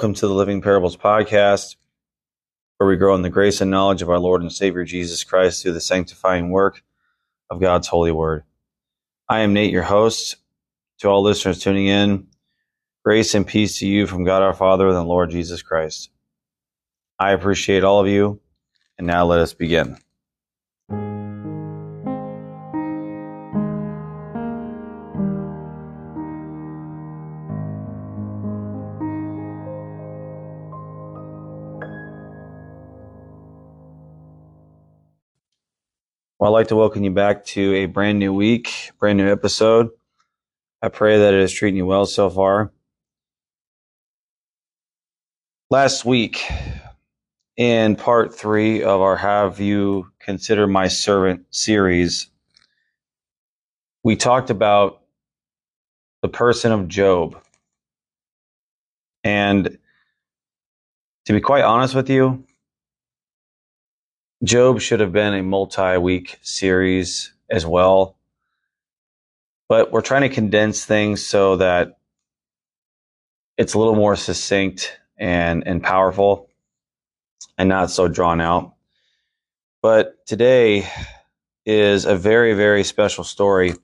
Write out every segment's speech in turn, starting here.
Welcome to the Living Parables podcast, where we grow in the grace and knowledge of our Lord and Savior Jesus Christ through the sanctifying work of God's holy word. I am Nate, your host. To all listeners tuning in, grace and peace to you from God our Father and the Lord Jesus Christ. I appreciate all of you, and now let us begin. Well, I'd like to welcome you back to a brand new week, brand new episode. I pray that it is treating you well so far. Last week, in part three of our Have You Consider My Servant series, we talked about the person of Job. And to be quite honest with you, Job should have been a multi week series as well. But we're trying to condense things so that it's a little more succinct and, and powerful and not so drawn out. But today is a very, very special story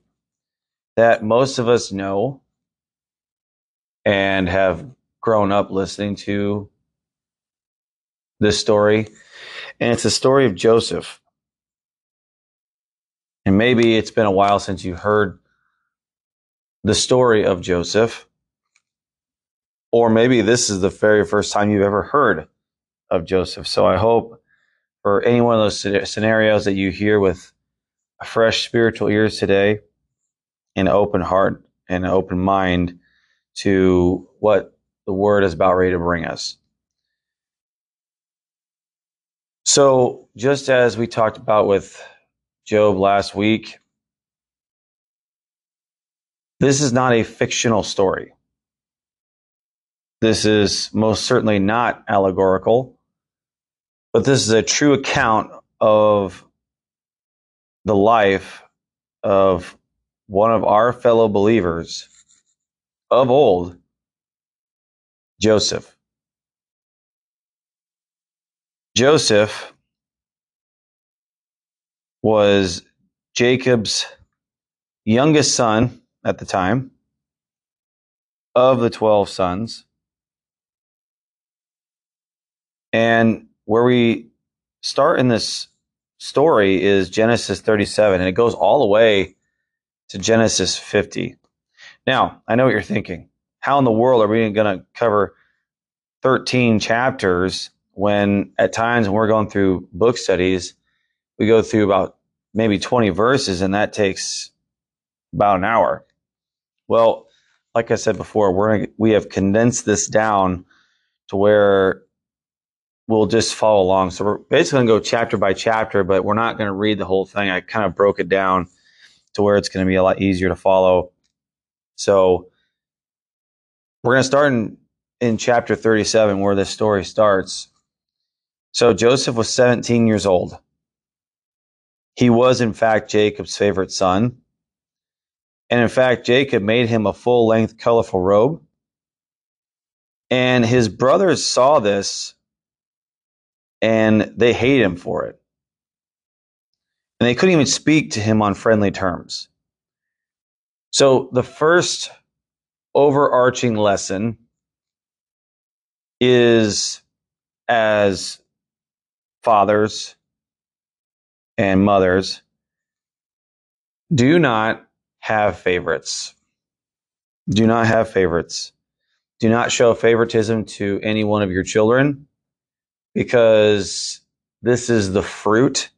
that most of us know and have grown up listening to this story and it's the story of Joseph. And maybe it's been a while since you heard the story of Joseph, or maybe this is the very first time you've ever heard of Joseph. So I hope for any one of those scenarios that you hear with fresh spiritual ears today, an open heart and an open mind to what the word is about ready to bring us. So, just as we talked about with Job last week, this is not a fictional story. This is most certainly not allegorical, but this is a true account of the life of one of our fellow believers of old, Joseph. Joseph was Jacob's youngest son at the time of the 12 sons. And where we start in this story is Genesis 37, and it goes all the way to Genesis 50. Now, I know what you're thinking. How in the world are we going to cover 13 chapters when at times when we're going through book studies, we go through about maybe 20 verses and that takes about an hour. Well, like I said before, we're we have condensed this down to where we'll just follow along. So we're basically going to go chapter by chapter, but we're not going to read the whole thing. I kind of broke it down to where it's going to be a lot easier to follow. So we're going to start in, in chapter 37 where this story starts. So Joseph was 17 years old. He was, in fact, Jacob's favorite son. And in fact, Jacob made him a full length, colorful robe. And his brothers saw this and they hated him for it. And they couldn't even speak to him on friendly terms. So the first overarching lesson is as fathers and mothers, do not have favorites. Do not have favorites. Do not show favoritism to any one of your children because this is the fruit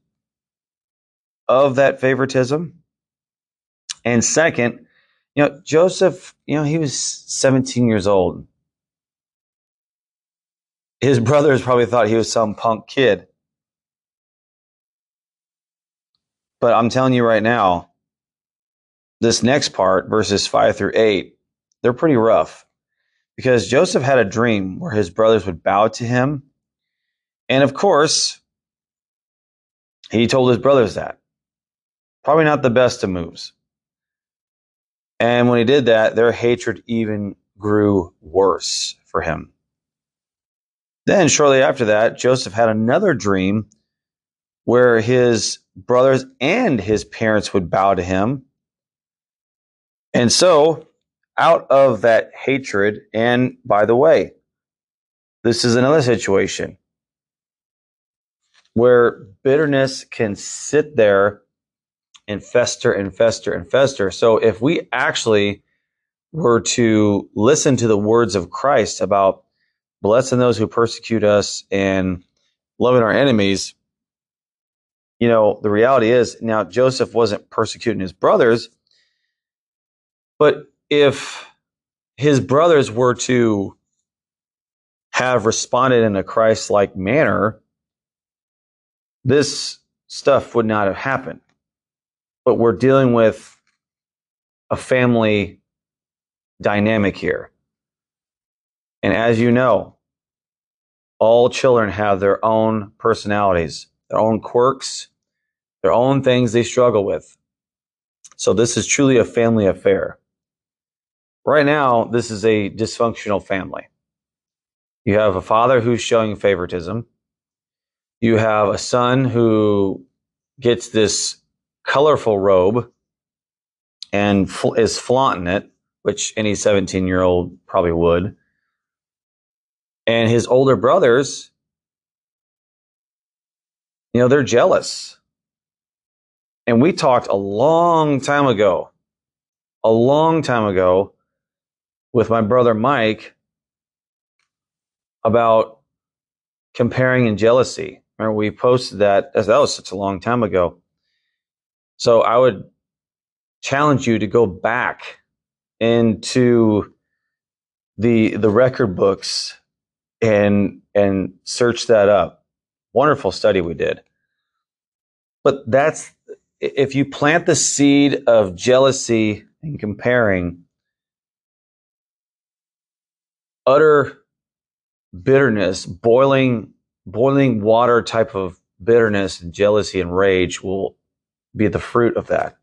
of that favoritism. And second, you know, Joseph, you know, he was 17 years old. His brothers probably thought he was some punk kid. But I'm telling you right now, this next part, verses 5 through 8, they're pretty rough because Joseph had a dream where his brothers would bow to him. And of course, he told his brothers that. Probably not the best of moves. And when he did that, their hatred even grew worse for him. Then, shortly after that, Joseph had another dream where his brothers and his parents would bow to him. And so, out of that hatred, and by the way, this is another situation where bitterness can sit there and fester and fester and fester. So, if we actually were to listen to the words of Christ about blessing those who persecute us and loving our enemies, you know, the reality is now Joseph wasn't persecuting his brothers, but if his brothers were to have responded in a Christ like manner, this stuff would not have happened. But we're dealing with a family dynamic here. And as you know, all children have their own personalities, their own quirks, their own things they struggle with. So this is truly a family affair. Right now, this is a dysfunctional family. You have a father who's showing favoritism. You have a son who gets this colorful robe and fl- is flaunting it, which any 17 year old probably would. And his older brothers, you know, they're jealous. And we talked a long time ago, a long time ago with my brother Mike about comparing and jealousy. Remember, we posted that. That was such a long time ago. So I would challenge you to go back into the the record books and and search that up. Wonderful study we did. But that's if you plant the seed of jealousy and comparing, utter bitterness, boiling boiling water type of bitterness and jealousy and rage will be the fruit of that.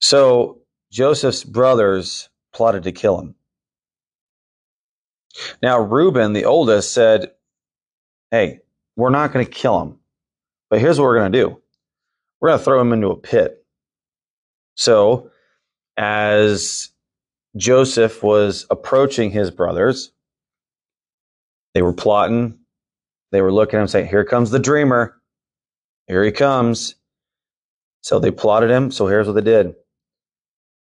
So Joseph's brothers plotted to kill him. Now Reuben, the oldest, said, Hey, we're not going to kill him, but here's what we're going to do we're going to throw him into a pit. So, as Joseph was approaching his brothers, they were plotting. They were looking at him saying, Here comes the dreamer. Here he comes. So they plotted him. So here's what they did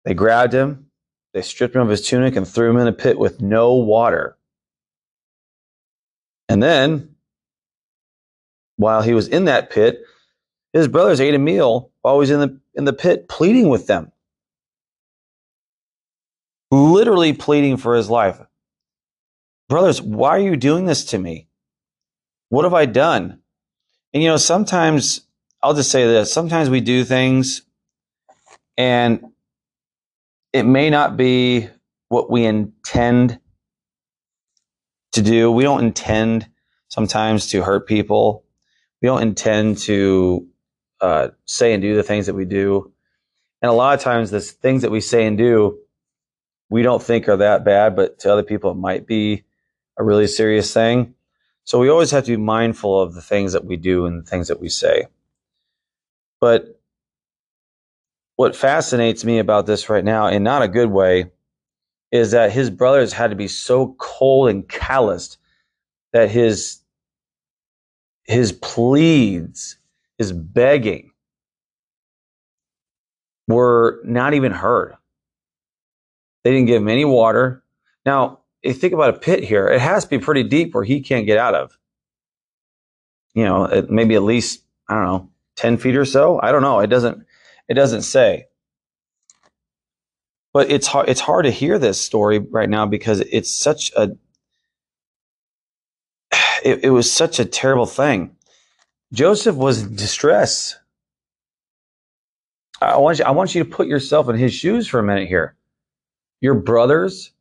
they grabbed him, they stripped him of his tunic, and threw him in a pit with no water. And then, while he was in that pit, his brothers ate a meal while he was in the, in the pit, pleading with them. Literally pleading for his life. Brothers, why are you doing this to me? What have I done? And you know, sometimes, I'll just say this sometimes we do things and it may not be what we intend to do. We don't intend sometimes to hurt people. We don't intend to uh, say and do the things that we do. And a lot of times, the things that we say and do, we don't think are that bad, but to other people, it might be a really serious thing. So we always have to be mindful of the things that we do and the things that we say. But what fascinates me about this right now, in not a good way, is that his brothers had to be so cold and calloused that his his pleads his begging were not even heard. They didn't give him any water. Now, if you think about a pit here, it has to be pretty deep where he can't get out of. You know, maybe at least, I don't know, 10 feet or so. I don't know. It doesn't, it doesn't say. But it's hard, it's hard to hear this story right now because it's such a, it, it was such a terrible thing. Joseph was in distress. I want you, I want you to put yourself in his shoes for a minute here. Your brothers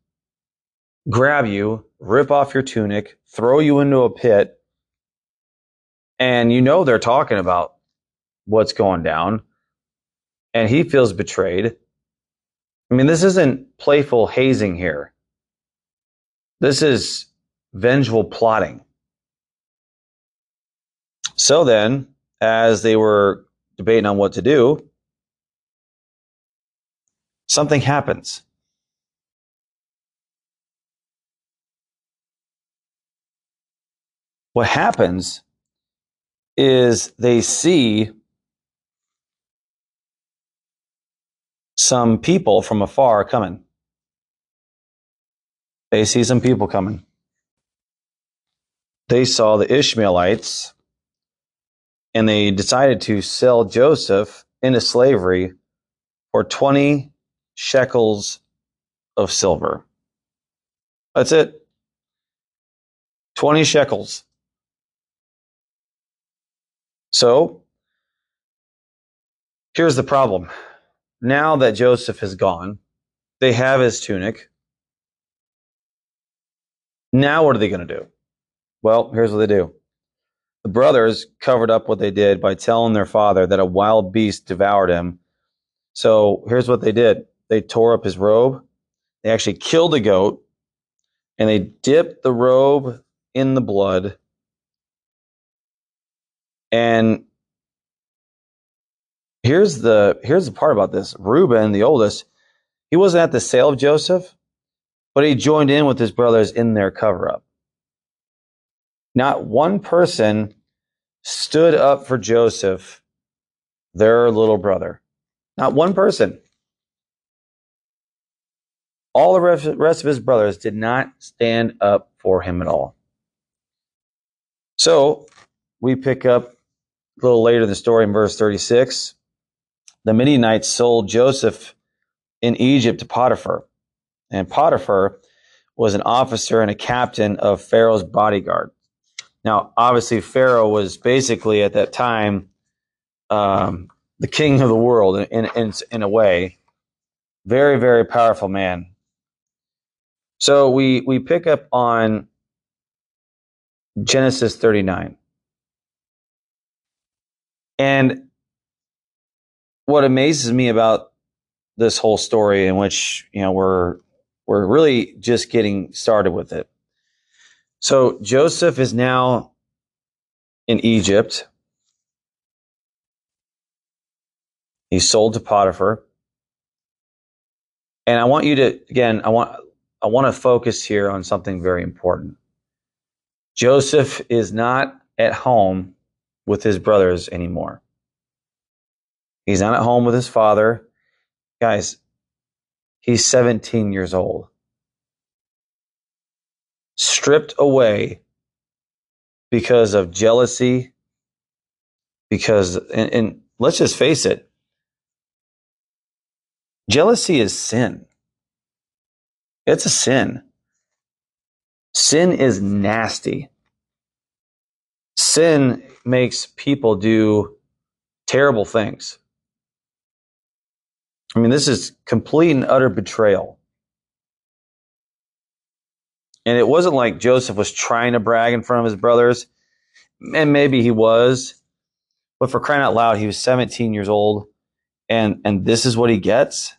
grab you, rip off your tunic, throw you into a pit, and you know they're talking about what's going down, and he feels betrayed. I mean, this isn't playful hazing here. This is vengeful plotting. So then, as they were debating on what to do, something happens. What happens is they see some people from afar coming. They see some people coming. They saw the Ishmaelites and they decided to sell Joseph into slavery for 20 shekels of silver. That's it. 20 shekels. So, here's the problem. Now that Joseph is gone, they have his tunic. Now, what are they going to do? Well, here's what they do. The brothers covered up what they did by telling their father that a wild beast devoured him. So here's what they did they tore up his robe. They actually killed a goat and they dipped the robe in the blood. And here's the here's the part about this. Reuben, the oldest, he wasn't at the sale of Joseph, but he joined in with his brothers in their cover up. Not one person stood up for Joseph, their little brother. Not one person. All the rest of his brothers did not stand up for him at all. So we pick up a little later in the story in verse 36. The Midianites sold Joseph in Egypt to Potiphar. And Potiphar was an officer and a captain of Pharaoh's bodyguard. Now, obviously, Pharaoh was basically at that time um, the king of the world in, in, in a way. Very, very powerful man. So we we pick up on Genesis 39. And what amazes me about this whole story in which, you know, we're we're really just getting started with it. So Joseph is now in Egypt. He's sold to Potiphar. And I want you to again, I want I want to focus here on something very important. Joseph is not at home with his brothers anymore. He's not at home with his father. Guys, he's 17 years old. Stripped away because of jealousy, because, and, and let's just face it, jealousy is sin. It's a sin. Sin is nasty. Sin makes people do terrible things. I mean, this is complete and utter betrayal. And it wasn't like Joseph was trying to brag in front of his brothers. And maybe he was. But for crying out loud, he was 17 years old. And, and this is what he gets?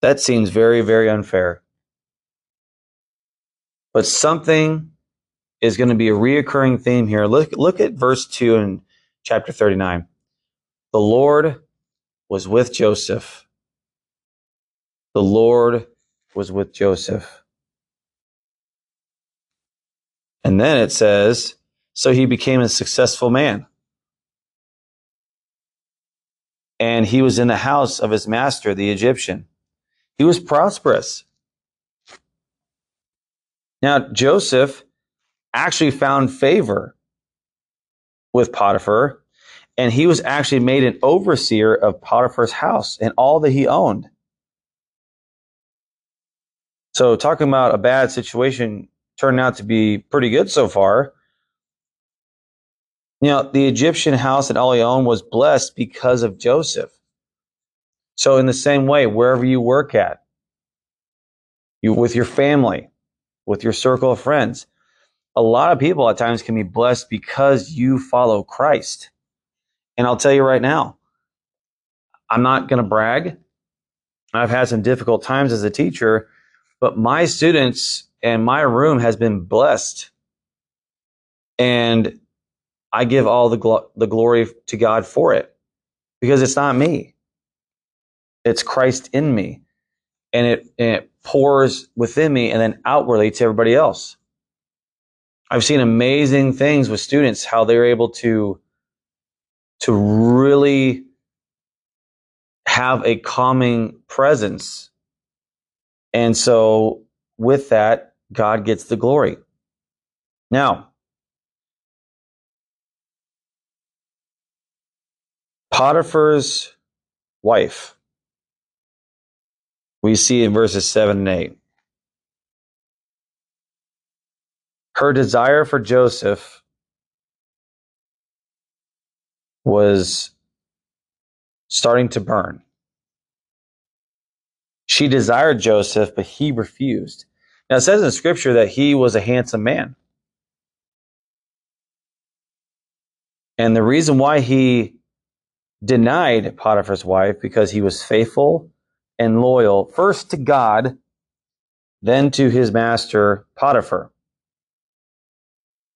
That seems very, very unfair. But something is going to be a reoccurring theme here. Look, look at verse 2 in chapter 39. The Lord was with Joseph. The Lord was with Joseph. And then it says, so he became a successful man. And he was in the house of his master, the Egyptian. He was prosperous. Now, Joseph actually found favor with Potiphar, and he was actually made an overseer of Potiphar's house and all that he owned. So, talking about a bad situation turned out to be pretty good so far. You know, the Egyptian house all owned was blessed because of Joseph. So in the same way, wherever you work at, you with your family, with your circle of friends, a lot of people at times can be blessed because you follow Christ. And I'll tell you right now, I'm not going to brag. I've had some difficult times as a teacher, but my students and my room has been blessed. And I give all the, gl- the glory to God for it because it's not me. It's Christ in me. And it, and it pours within me and then outwardly to everybody else. I've seen amazing things with students, how they're able to, to really have a calming presence. And so with that, God gets the glory. Now, Potiphar's wife, we see in verses 7 and 8. Her desire for Joseph was starting to burn. She desired Joseph, but he refused. Now it says in scripture that he was a handsome man. And the reason why he denied Potiphar's wife because he was faithful and loyal first to God, then to his master Potiphar.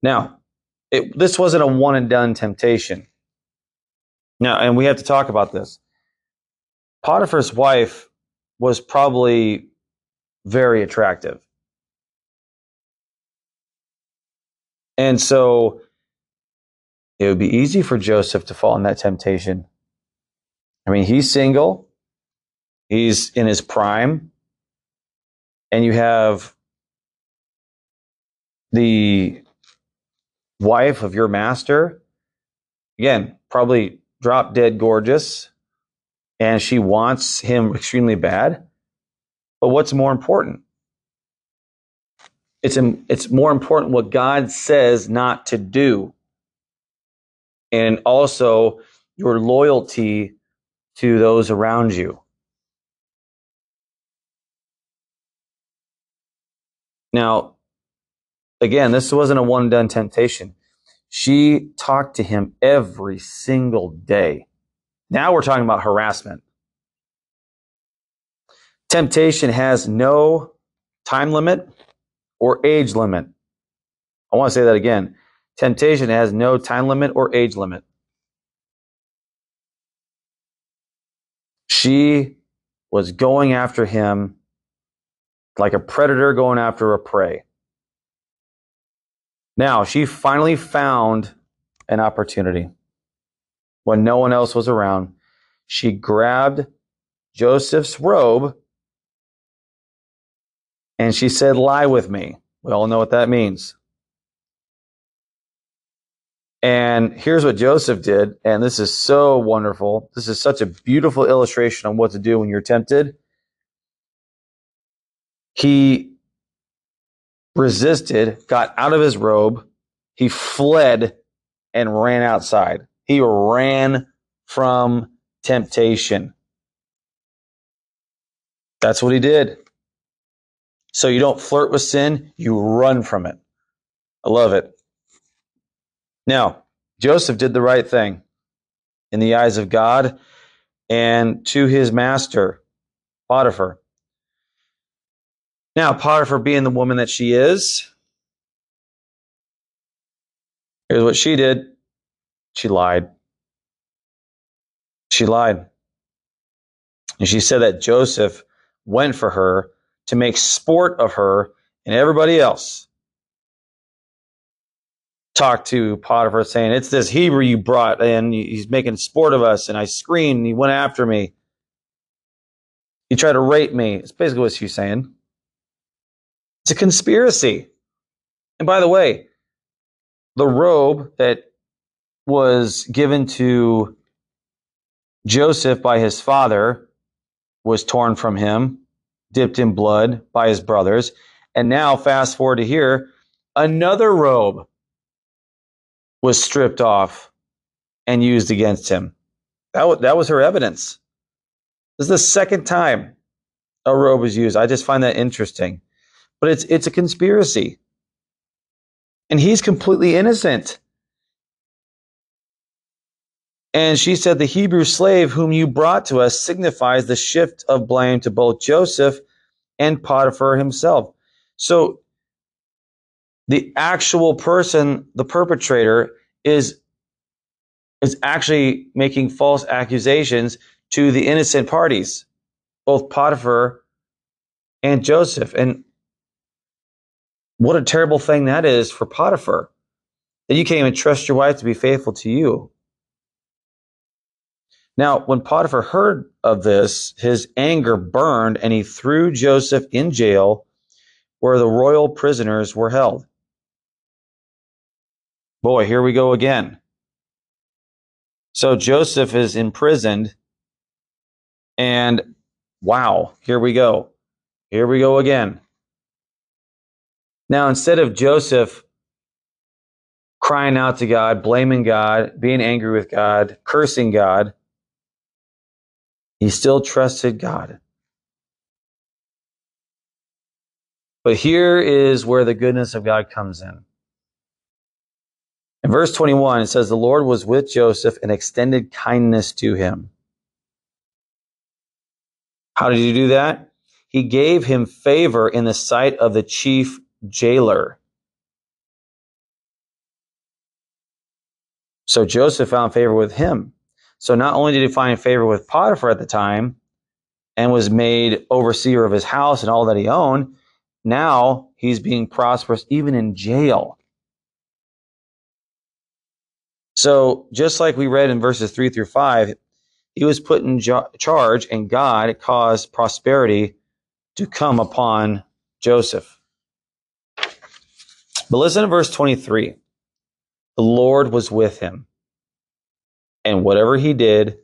Now, it, this wasn't a one and done temptation. Now, and we have to talk about this. Potiphar's wife was probably very attractive. And so it would be easy for Joseph to fall in that temptation. I mean, he's single, he's in his prime, and you have the wife of your master, again, probably drop dead gorgeous, and she wants him extremely bad. But what's more important? It's, it's more important what God says not to do. And also your loyalty to those around you. Now, again, this wasn't a one done temptation. She talked to him every single day. Now we're talking about harassment. Temptation has no time limit or age limit. I want to say that again. Temptation has no time limit or age limit. She was going after him like a predator going after a prey. Now, she finally found an opportunity when no one else was around. She grabbed Joseph's robe and she said, Lie with me. We all know what that means. And here's what Joseph did. And this is so wonderful. This is such a beautiful illustration on what to do when you're tempted. He resisted, got out of his robe. He fled and ran outside. He ran from temptation. That's what he did. So you don't flirt with sin, you run from it. I love it. Now, Joseph did the right thing in the eyes of God and to his master, Potiphar. Now, Potiphar being the woman that she is, here's what she did she lied. She lied. And she said that Joseph went for her to make sport of her and everybody else talked to Potiphar saying, It's this Hebrew you brought, and he's making sport of us. And I screamed, and he went after me. He tried to rape me. It's basically what she's saying. It's a conspiracy. And by the way, the robe that was given to Joseph by his father was torn from him, dipped in blood by his brothers. And now, fast forward to here, another robe was stripped off and used against him. That, w- that was her evidence. This is the second time a robe was used. I just find that interesting. But it's, it's a conspiracy. And he's completely innocent. And she said, The Hebrew slave whom you brought to us signifies the shift of blame to both Joseph and Potiphar himself. So the actual person, the perpetrator, is is actually making false accusations to the innocent parties, both Potiphar and Joseph. And what a terrible thing that is for Potiphar that you can't even trust your wife to be faithful to you. Now, when Potiphar heard of this, his anger burned and he threw Joseph in jail where the royal prisoners were held. Boy, here we go again. So Joseph is imprisoned, and wow, here we go. Here we go again. Now, instead of Joseph crying out to God, blaming God, being angry with God, cursing God, he still trusted God. But here is where the goodness of God comes in. In verse 21, it says, The Lord was with Joseph and extended kindness to him. How did he do that? He gave him favor in the sight of the chief jailer. So Joseph found favor with him. So not only did he find favor with Potiphar at the time and was made overseer of his house and all that he owned, now he's being prosperous even in jail. So just like we read in verses three through five, he was put in jo- charge and God caused prosperity to come upon Joseph. But listen to verse 23. The Lord was with him and whatever he did,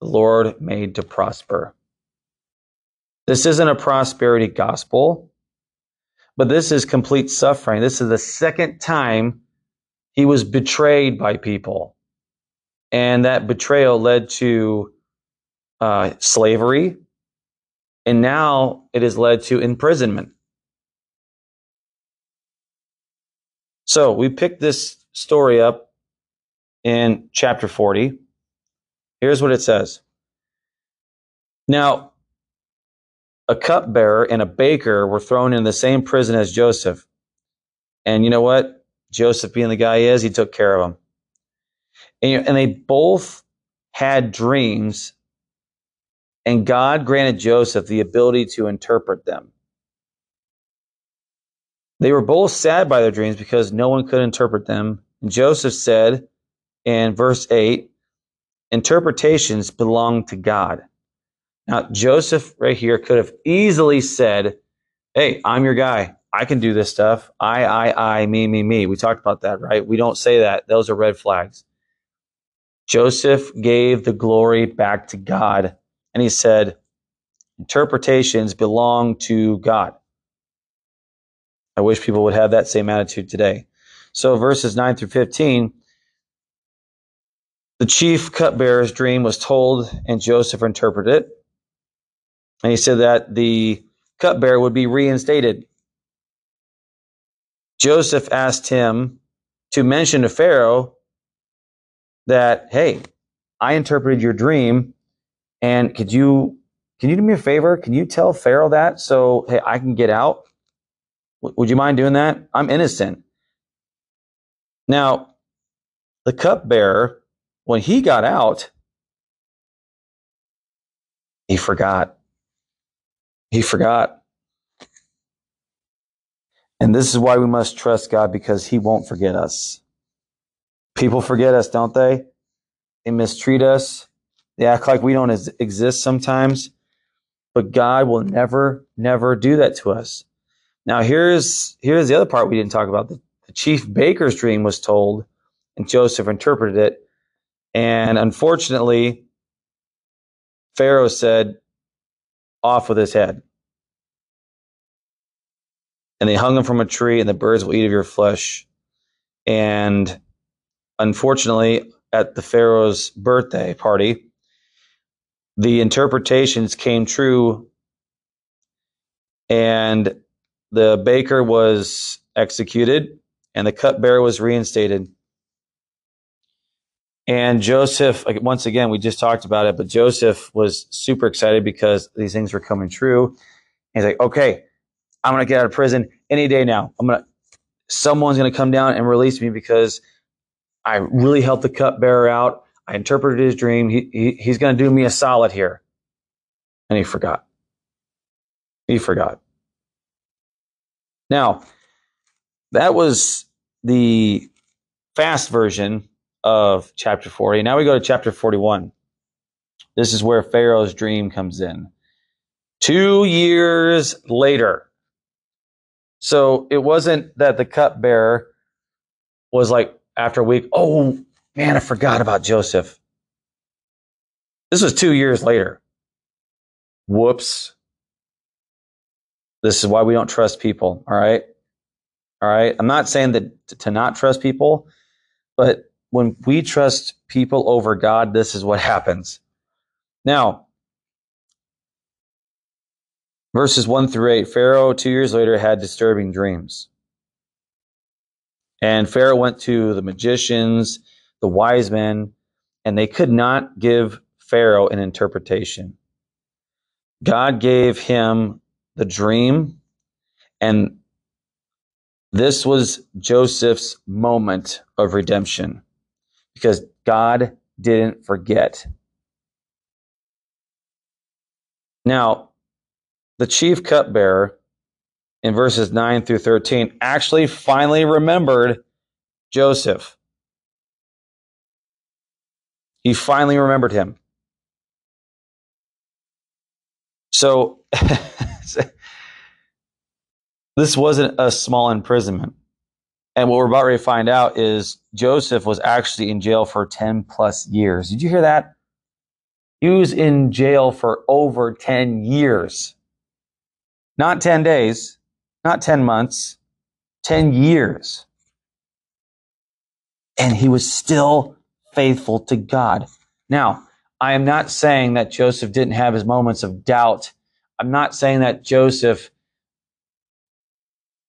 the Lord made to prosper. This isn't a prosperity gospel, but this is complete suffering. This is the second time he was betrayed by people. And that betrayal led to uh, slavery. And now it has led to imprisonment. So we picked this story up in chapter 40. Here's what it says. Now, a cupbearer and a baker were thrown in the same prison as Joseph. And you know what? Joseph, being the guy he is, he took care of them. And, and they both had dreams, and God granted Joseph the ability to interpret them. They were both sad by their dreams because no one could interpret them. And Joseph said, in verse 8, interpretations belong to God. Now, Joseph right here could have easily said, Hey, I'm your guy. I can do this stuff. I, I, I, me, me, me. We talked about that, right? We don't say that. Those are red flags. Joseph gave the glory back to God and he said, interpretations belong to God. I wish people would have that same attitude today. So verses 9 through 15, the chief cupbearer's dream was told, and Joseph interpreted it. And he said that the cupbearer would be reinstated. Joseph asked him to mention to Pharaoh that, hey, I interpreted your dream, and could you can you do me a favor? Can you tell Pharaoh that so hey I can get out? W- would you mind doing that? I'm innocent. Now, the cupbearer when he got out, he forgot. He forgot. And this is why we must trust God because he won't forget us. People forget us, don't they? They mistreat us. They act like we don't exist sometimes. But God will never, never do that to us. Now, here's, here's the other part we didn't talk about. The, the chief baker's dream was told, and Joseph interpreted it and unfortunately, Pharaoh said, off with his head. And they hung him from a tree, and the birds will eat of your flesh. And unfortunately, at the Pharaoh's birthday party, the interpretations came true, and the baker was executed, and the cupbearer was reinstated. And Joseph, once again, we just talked about it, but Joseph was super excited because these things were coming true. He's like, okay, I'm going to get out of prison any day now. I'm going to someone's going to come down and release me because I really helped the cupbearer out. I interpreted his dream. He, he, he's going to do me a solid here. And he forgot. He forgot. Now, that was the fast version of chapter 40. Now we go to chapter 41. This is where Pharaoh's dream comes in. Two years later. So it wasn't that the cupbearer was like after a week, oh man, I forgot about Joseph. This was two years later. Whoops. This is why we don't trust people. All right. All right. I'm not saying that to not trust people, but when we trust people over God, this is what happens. Now, verses 1 through 8 Pharaoh, two years later, had disturbing dreams. And Pharaoh went to the magicians, the wise men, and they could not give Pharaoh an interpretation. God gave him the dream, and this was Joseph's moment of redemption because God didn't forget. Now, the chief cupbearer in verses 9 through 13 actually finally remembered Joseph. He finally remembered him. So, this wasn't a small imprisonment. And what we're about ready to find out is Joseph was actually in jail for 10 plus years. Did you hear that? He was in jail for over 10 years. Not 10 days, not 10 months, 10 years. And he was still faithful to God. Now, I am not saying that Joseph didn't have his moments of doubt. I'm not saying that Joseph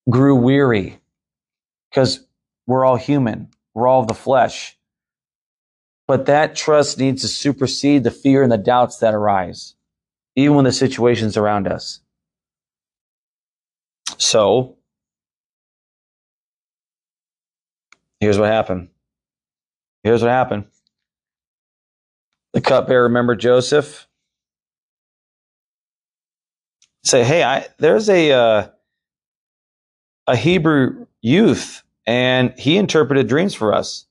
grew weary because we're all human. We're all of the flesh. But that trust needs to supersede the fear and the doubts that arise, even when the situation's around us. So, here's what happened. Here's what happened. The cupbearer remembered Joseph. Say, hey, I, there's a uh, a Hebrew youth, and he interpreted dreams for us.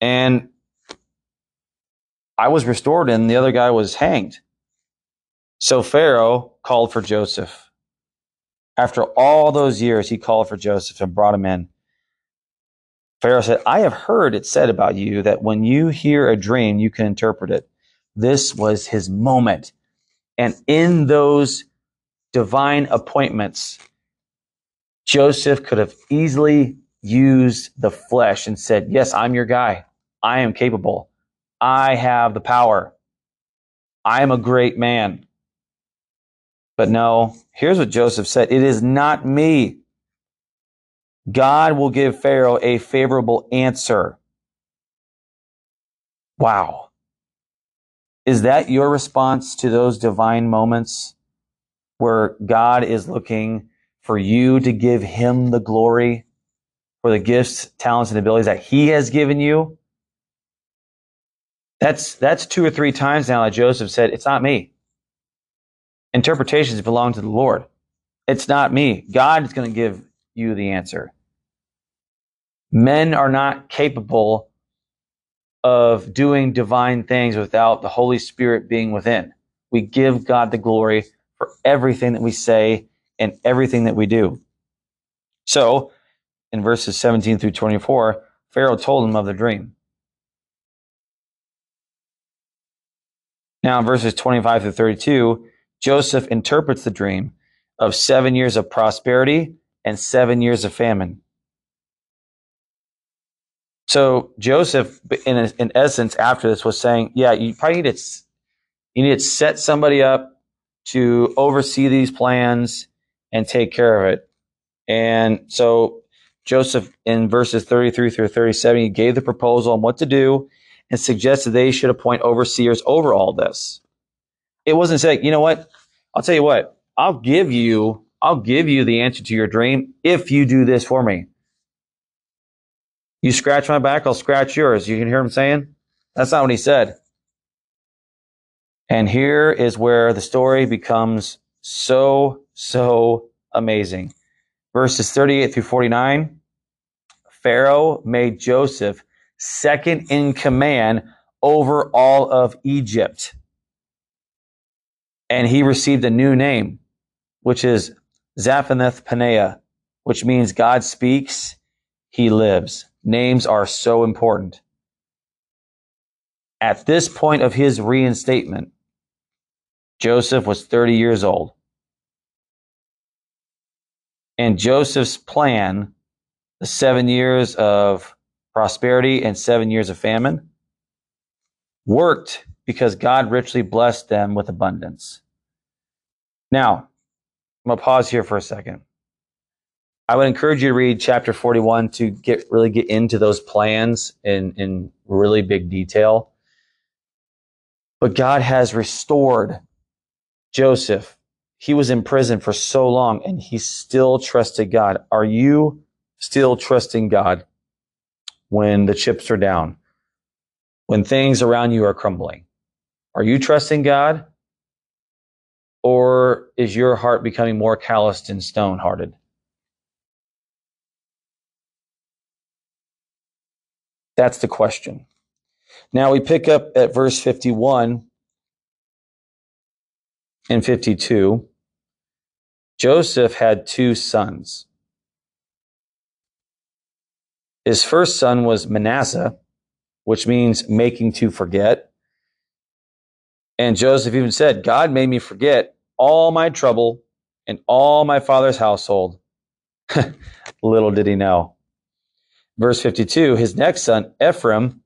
And I was restored, and the other guy was hanged. So Pharaoh called for Joseph. After all those years, he called for Joseph and brought him in. Pharaoh said, I have heard it said about you that when you hear a dream, you can interpret it. This was his moment. And in those divine appointments, Joseph could have easily used the flesh and said, Yes, I'm your guy. I am capable. I have the power. I am a great man. But no, here's what Joseph said It is not me. God will give Pharaoh a favorable answer. Wow. Is that your response to those divine moments where God is looking for you to give him the glory for the gifts, talents, and abilities that he has given you? That's that's two or three times now that Joseph said, It's not me. Interpretations belong to the Lord. It's not me. God is going to give you the answer. Men are not capable of doing divine things without the Holy Spirit being within. We give God the glory for everything that we say and everything that we do. So, in verses 17 through 24, Pharaoh told him of the dream. Now, in verses 25 through 32, Joseph interprets the dream of seven years of prosperity and seven years of famine. So Joseph, in, in essence, after this, was saying, "Yeah, you probably need to you need to set somebody up to oversee these plans and take care of it." And so Joseph, in verses 33 through 37, he gave the proposal on what to do and suggested they should appoint overseers over all this. It wasn't saying, you know what? I'll tell you what, I'll give you I'll give you the answer to your dream if you do this for me. You scratch my back, I'll scratch yours. You can hear him saying? That's not what he said. And here is where the story becomes so, so amazing. Verses 38 through 49 Pharaoh made Joseph second in command over all of Egypt. And he received a new name, which is Zaphenath Paneah, which means God speaks, he lives. Names are so important. At this point of his reinstatement, Joseph was 30 years old. And Joseph's plan, the seven years of prosperity and seven years of famine, worked because God richly blessed them with abundance. Now, I'm going to pause here for a second. I would encourage you to read chapter 41 to get really get into those plans in, in really big detail. But God has restored Joseph. He was in prison for so long and he still trusted God. Are you still trusting God when the chips are down? When things around you are crumbling? Are you trusting God? Or is your heart becoming more calloused and stone hearted? That's the question. Now we pick up at verse 51 and 52. Joseph had two sons. His first son was Manasseh, which means making to forget. And Joseph even said, God made me forget all my trouble and all my father's household. Little did he know. Verse 52 His next son, Ephraim,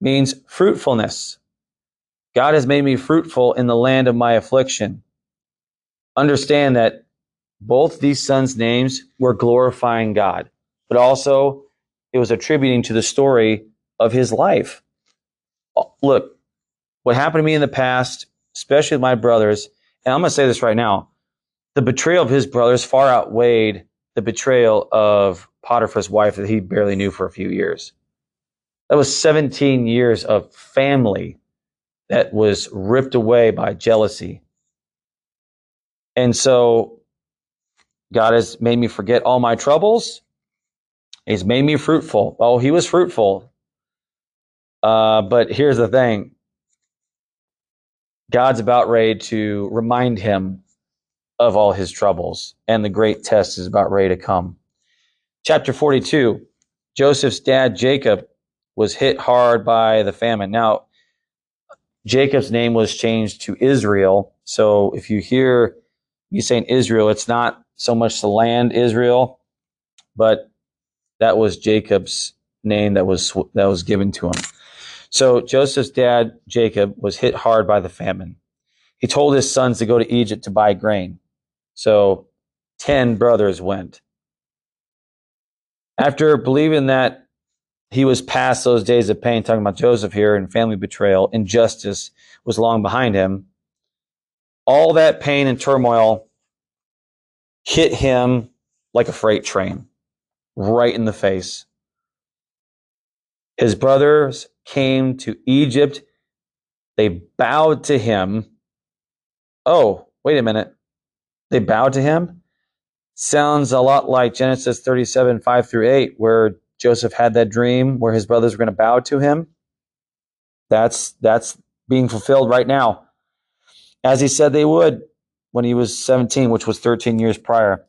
means fruitfulness. God has made me fruitful in the land of my affliction. Understand that both these sons' names were glorifying God, but also it was attributing to the story of his life. Oh, look, what happened to me in the past, especially with my brothers, and I'm going to say this right now the betrayal of his brothers far outweighed the betrayal of Potiphar's wife that he barely knew for a few years. That was 17 years of family that was ripped away by jealousy. And so God has made me forget all my troubles. He's made me fruitful. Oh, he was fruitful. Uh, but here's the thing God's about ready to remind him of all his troubles, and the great test is about ready to come. Chapter 42 Joseph's dad, Jacob, was hit hard by the famine. Now, Jacob's name was changed to Israel. So if you hear me saying Israel, it's not so much the land Israel, but that was Jacob's name that was that was given to him. So Joseph's dad, Jacob, was hit hard by the famine. He told his sons to go to Egypt to buy grain. So 10 brothers went. After believing that he was past those days of pain, talking about Joseph here and family betrayal, injustice was long behind him. All that pain and turmoil hit him like a freight train, right in the face. His brothers came to Egypt. They bowed to him. Oh, wait a minute. They bowed to him? Sounds a lot like Genesis 37, 5 through 8, where Joseph had that dream where his brothers were going to bow to him. That's that's being fulfilled right now. As he said they would when he was 17, which was 13 years prior.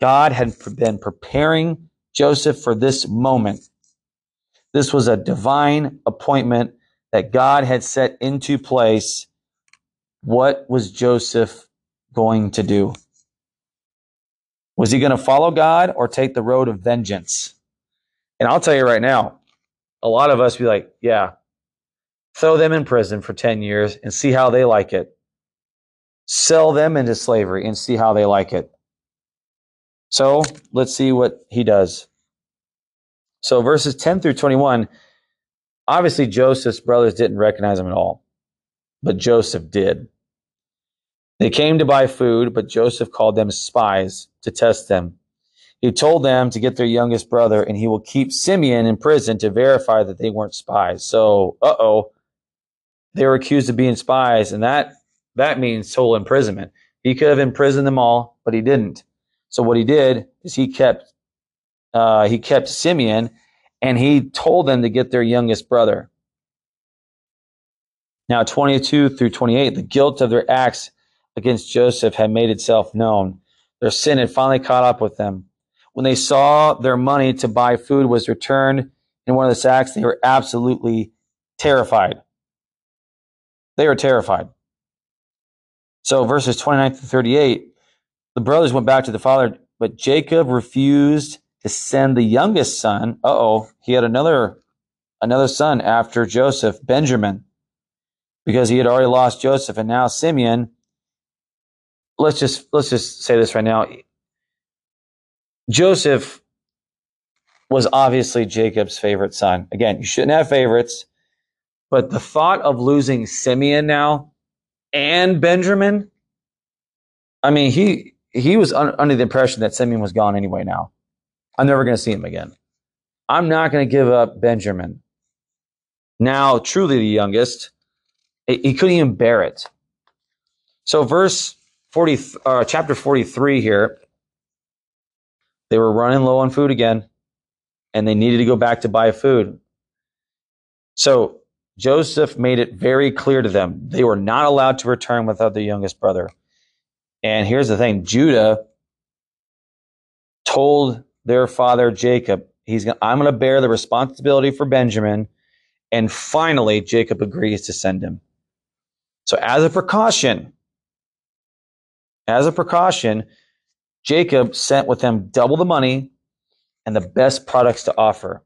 God had been preparing Joseph for this moment. This was a divine appointment that God had set into place. What was Joseph going to do? Was he going to follow God or take the road of vengeance? And I'll tell you right now, a lot of us be like, yeah, throw them in prison for 10 years and see how they like it. Sell them into slavery and see how they like it. So let's see what he does. So verses 10 through 21, obviously Joseph's brothers didn't recognize him at all, but Joseph did. They came to buy food, but Joseph called them spies to test them. He told them to get their youngest brother, and he will keep Simeon in prison to verify that they weren't spies. So, uh oh, they were accused of being spies, and that that means total imprisonment. He could have imprisoned them all, but he didn't. So what he did is he kept uh, he kept Simeon, and he told them to get their youngest brother. Now, 22 through 28, the guilt of their acts against Joseph had made itself known. Their sin had finally caught up with them. When they saw their money to buy food was returned in one of the sacks, they were absolutely terrified. They were terrified. So, verses 29 to 38, the brothers went back to the father, but Jacob refused to send the youngest son. Uh oh, he had another another son after Joseph, Benjamin, because he had already lost Joseph, and now Simeon let's just let's just say this right now. Joseph was obviously Jacob's favorite son. Again, you shouldn't have favorites, but the thought of losing Simeon now and Benjamin, I mean, he he was un, under the impression that Simeon was gone anyway. Now, I'm never going to see him again. I'm not going to give up Benjamin. Now, truly the youngest, he couldn't even bear it. So, verse 40, uh, chapter 43 here, they were running low on food again, and they needed to go back to buy food. So Joseph made it very clear to them they were not allowed to return without their youngest brother. And here's the thing Judah told their father Jacob, he's gonna, I'm going to bear the responsibility for Benjamin. And finally, Jacob agrees to send him. So, as a precaution, as a precaution, Jacob sent with them double the money and the best products to offer.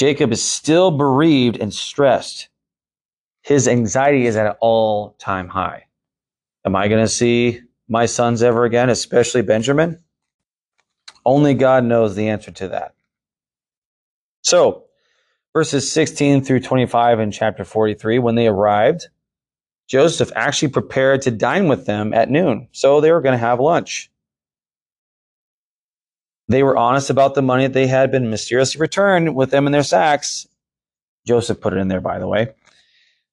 Jacob is still bereaved and stressed. His anxiety is at an all time high. Am I going to see my sons ever again, especially Benjamin? Only God knows the answer to that. So, verses 16 through 25 in chapter 43, when they arrived, Joseph actually prepared to dine with them at noon. So they were going to have lunch. They were honest about the money that they had been mysteriously returned with them in their sacks. Joseph put it in there, by the way.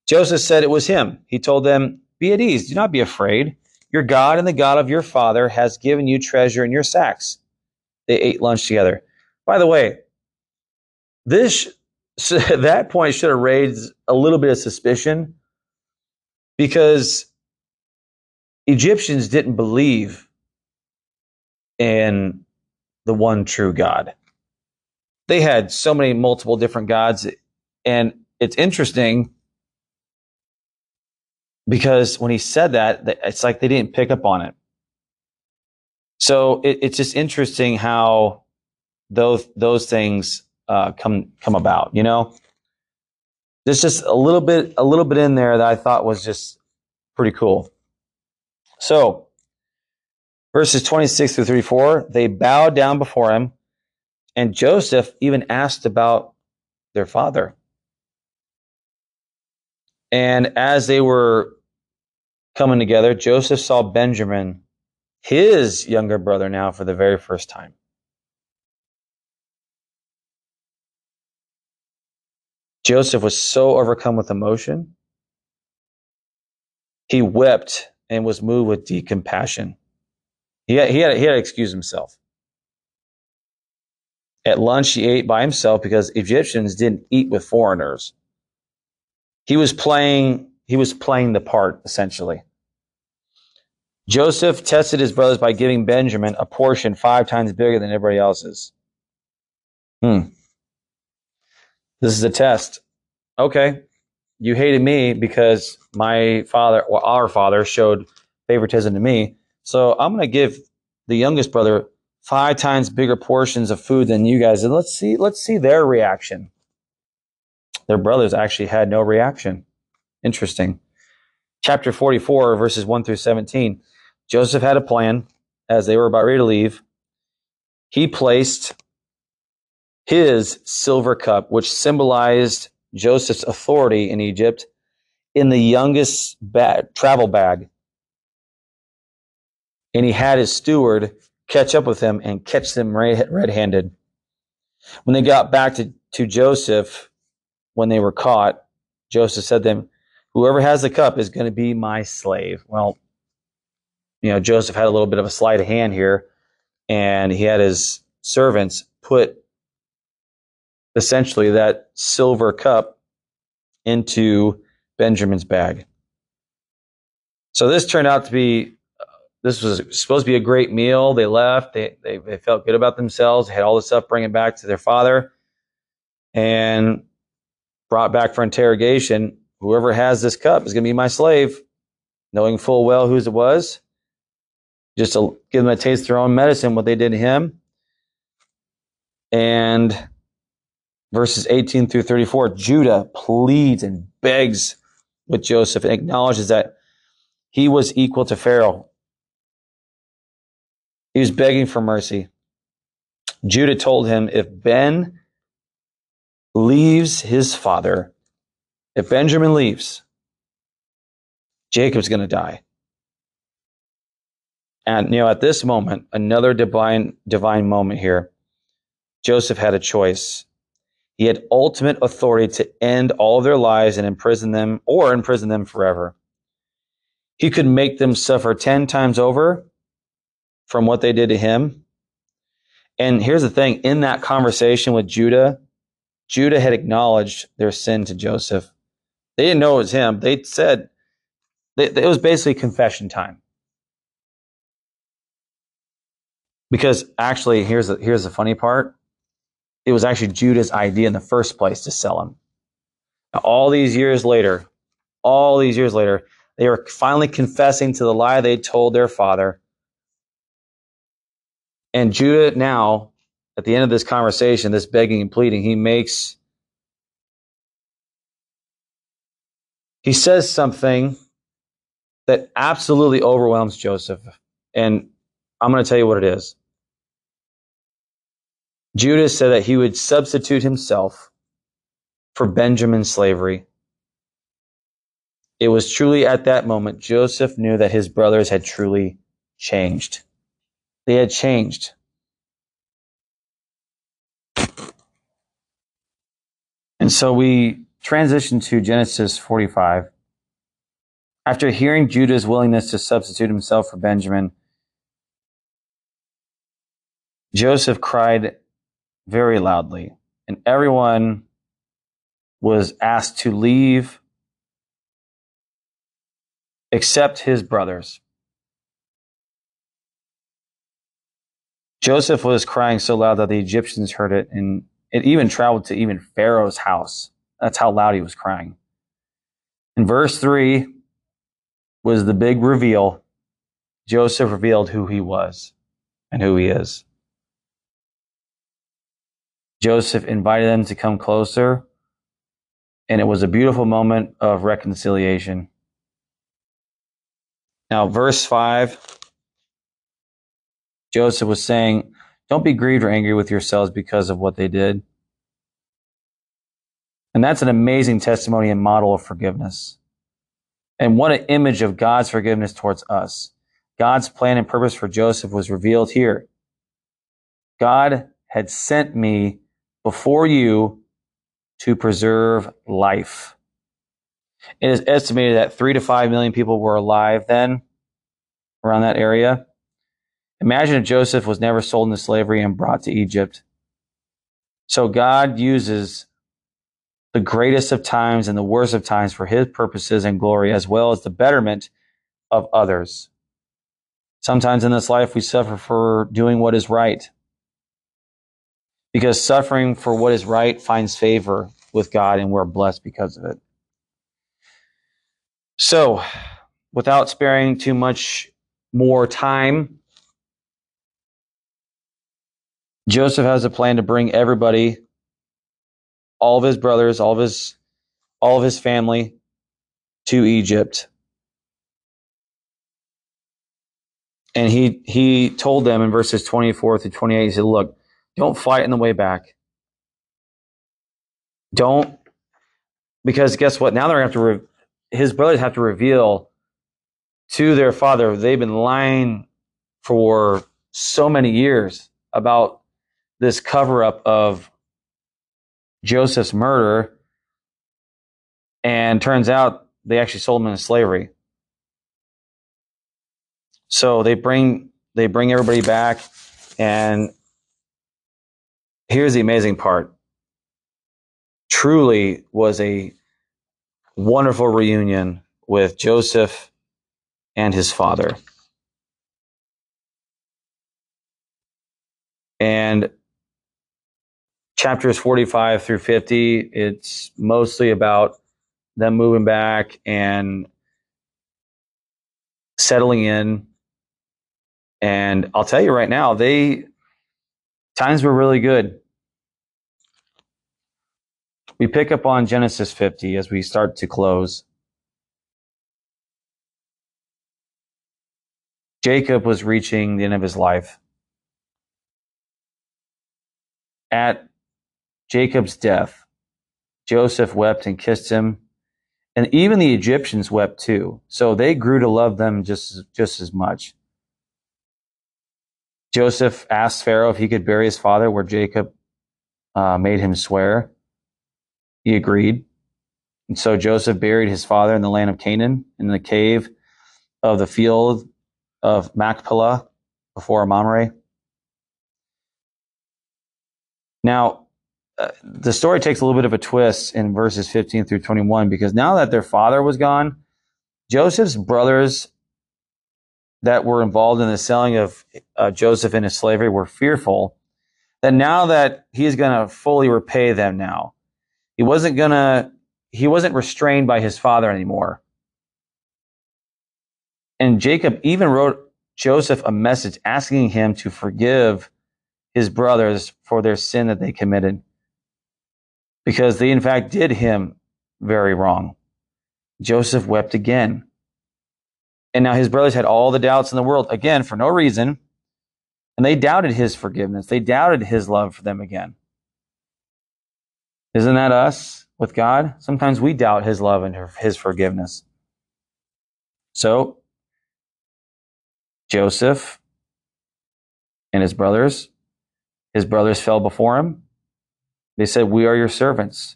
Joseph said it was him. He told them, Be at ease, do not be afraid. Your God and the God of your father has given you treasure in your sacks. They ate lunch together. By the way, this at that point should have raised a little bit of suspicion because Egyptians didn't believe in the one true God. They had so many multiple different gods. And it's interesting because when he said that, it's like they didn't pick up on it. So it, it's just interesting how those those things uh, come come about. You know, there's just a little bit a little bit in there that I thought was just pretty cool. So verses 26 through 34, they bowed down before him, and Joseph even asked about their father. And as they were coming together, Joseph saw Benjamin, his younger brother, now for the very first time. Joseph was so overcome with emotion, he wept and was moved with deep compassion. He had, he had, he had to excuse himself. At lunch, he ate by himself because Egyptians didn't eat with foreigners. He was playing, he was playing the part, essentially. Joseph tested his brothers by giving Benjamin a portion five times bigger than everybody else's. Hmm. This is a test. Okay. You hated me because my father or our father showed favoritism to me. So I'm going to give the youngest brother five times bigger portions of food than you guys. And let's see, let's see their reaction. Their brothers actually had no reaction. Interesting. Chapter 44, verses 1 through 17. Joseph had a plan as they were about ready to leave. He placed his silver cup, which symbolized Joseph's authority in Egypt, in the youngest travel bag. And he had his steward catch up with him and catch them red handed. When they got back to, to Joseph, when they were caught, Joseph said to them, Whoever has the cup is going to be my slave. Well, you know, Joseph had a little bit of a sleight of hand here, and he had his servants put essentially that silver cup into Benjamin's bag. So this turned out to be this was supposed to be a great meal. They left. They, they, they felt good about themselves. They had all this stuff bringing back to their father, and brought back for interrogation. Whoever has this cup is going to be my slave, knowing full well whose it was. Just to give them a taste of their own medicine, what they did to him. And verses 18 through 34, Judah pleads and begs with Joseph and acknowledges that he was equal to Pharaoh. He was begging for mercy. Judah told him if Ben leaves his father, if Benjamin leaves, Jacob's going to die. And you know, at this moment, another divine divine moment here. Joseph had a choice. He had ultimate authority to end all of their lives and imprison them or imprison them forever. He could make them suffer 10 times over from what they did to him. And here's the thing in that conversation with Judah, Judah had acknowledged their sin to Joseph. They didn't know it was him. They said it was basically confession time. Because actually, here's the, here's the funny part it was actually Judah's idea in the first place to sell him. Now, all these years later, all these years later, they were finally confessing to the lie they told their father. And Judah now, at the end of this conversation, this begging and pleading, he makes, he says something that absolutely overwhelms Joseph. And I'm going to tell you what it is. Judas said that he would substitute himself for Benjamin's slavery. It was truly at that moment Joseph knew that his brothers had truly changed. They had changed. And so we transition to Genesis 45. After hearing Judah's willingness to substitute himself for Benjamin, Joseph cried very loudly, and everyone was asked to leave except his brothers. Joseph was crying so loud that the Egyptians heard it, and it even traveled to even Pharaoh's house. That's how loud he was crying. In verse 3 was the big reveal. Joseph revealed who he was and who he is. Joseph invited them to come closer, and it was a beautiful moment of reconciliation. Now, verse 5, Joseph was saying, Don't be grieved or angry with yourselves because of what they did. And that's an amazing testimony and model of forgiveness. And what an image of God's forgiveness towards us. God's plan and purpose for Joseph was revealed here. God had sent me before you to preserve life. It is estimated that three to five million people were alive then around that area. Imagine if Joseph was never sold into slavery and brought to Egypt. So God uses the greatest of times and the worst of times for his purposes and glory, as well as the betterment of others. Sometimes in this life, we suffer for doing what is right because suffering for what is right finds favor with God and we're blessed because of it. So, without sparing too much more time, Joseph has a plan to bring everybody, all of his brothers, all of his all of his family to Egypt. And he he told them in verses 24 through 28, he said, Look, don't fight in the way back. Don't, because guess what? Now they're going to have to re- his brothers have to reveal to their father they've been lying for so many years about this cover up of Joseph's murder. And turns out they actually sold him into slavery. So they bring they bring everybody back and here's the amazing part. Truly was a wonderful reunion with Joseph and his father. And chapters 45 through 50, it's mostly about them moving back and settling in. And I'll tell you right now, they times were really good. We pick up on Genesis 50 as we start to close. Jacob was reaching the end of his life. At Jacob's death, Joseph wept and kissed him, and even the Egyptians wept too. So they grew to love them just, just as much. Joseph asked Pharaoh if he could bury his father where Jacob uh, made him swear. He agreed. And so Joseph buried his father in the land of Canaan in the cave of the field of Machpelah before Mamre. Now, uh, the story takes a little bit of a twist in verses 15 through 21 because now that their father was gone, Joseph's brothers that were involved in the selling of uh, Joseph into slavery were fearful that now that he's going to fully repay them now he wasn't gonna, he wasn't restrained by his father anymore. And Jacob even wrote Joseph a message asking him to forgive his brothers for their sin that they committed. Because they, in fact, did him very wrong. Joseph wept again. And now his brothers had all the doubts in the world, again, for no reason. And they doubted his forgiveness. They doubted his love for them again. Isn't that us with God? Sometimes we doubt his love and his forgiveness. So, Joseph and his brothers, his brothers fell before him. They said, We are your servants.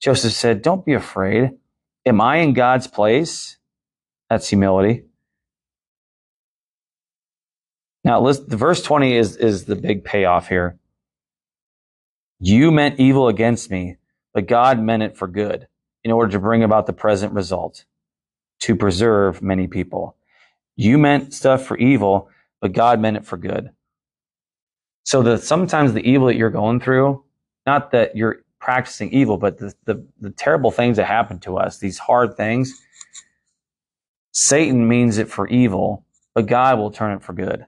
Joseph said, Don't be afraid. Am I in God's place? That's humility. Now, listen, the verse 20 is, is the big payoff here. You meant evil against me, but God meant it for good in order to bring about the present result to preserve many people. You meant stuff for evil, but God meant it for good. So that sometimes the evil that you're going through, not that you're practicing evil, but the, the, the terrible things that happen to us, these hard things, Satan means it for evil, but God will turn it for good.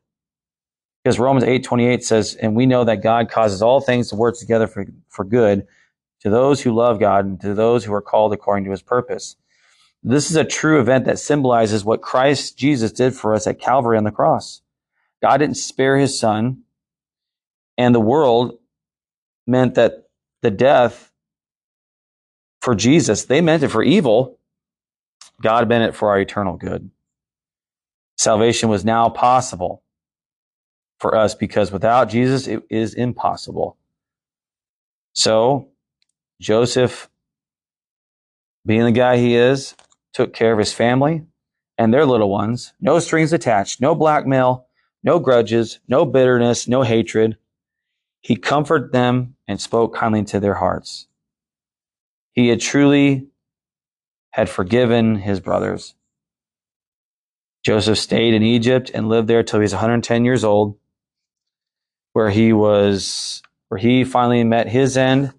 Because Romans 8:28 says, "And we know that God causes all things to work together for, for good to those who love God and to those who are called according to his purpose." This is a true event that symbolizes what Christ Jesus did for us at Calvary on the cross. God didn't spare his son, and the world meant that the death for Jesus, they meant it for evil. God meant it for our eternal good. Salvation was now possible for us because without Jesus, it is impossible. So, Joseph, being the guy he is, took care of his family and their little ones. No strings attached, no blackmail, no grudges, no bitterness, no hatred. He comforted them and spoke kindly to their hearts. He had truly had forgiven his brothers. Joseph stayed in Egypt and lived there till he was 110 years old where he was where he finally met his end.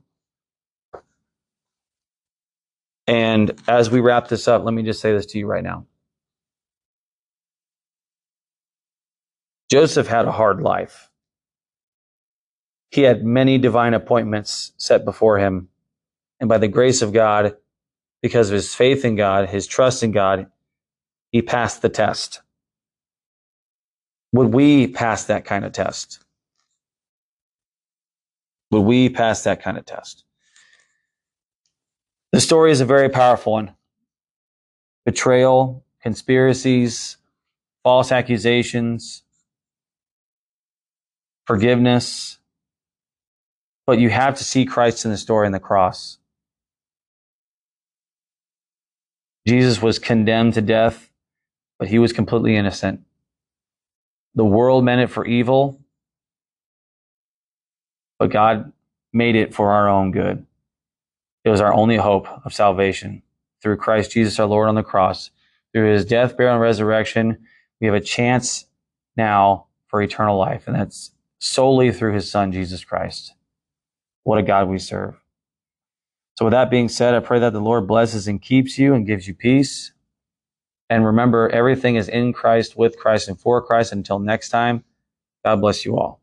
And as we wrap this up, let me just say this to you right now. Joseph had a hard life. He had many divine appointments set before him. And by the grace of God, because of his faith in God, his trust in God, he passed the test. Would we pass that kind of test? Would we pass that kind of test? The story is a very powerful one. betrayal, conspiracies, false accusations, forgiveness. But you have to see Christ in the story in the cross. Jesus was condemned to death, but he was completely innocent. The world meant it for evil, but God made it for our own good. It was our only hope of salvation through Christ Jesus our Lord on the cross. Through his death, burial, and resurrection, we have a chance now for eternal life, and that's solely through his Son, Jesus Christ. What a God we serve. So, with that being said, I pray that the Lord blesses and keeps you and gives you peace. And remember, everything is in Christ, with Christ, and for Christ. Until next time, God bless you all.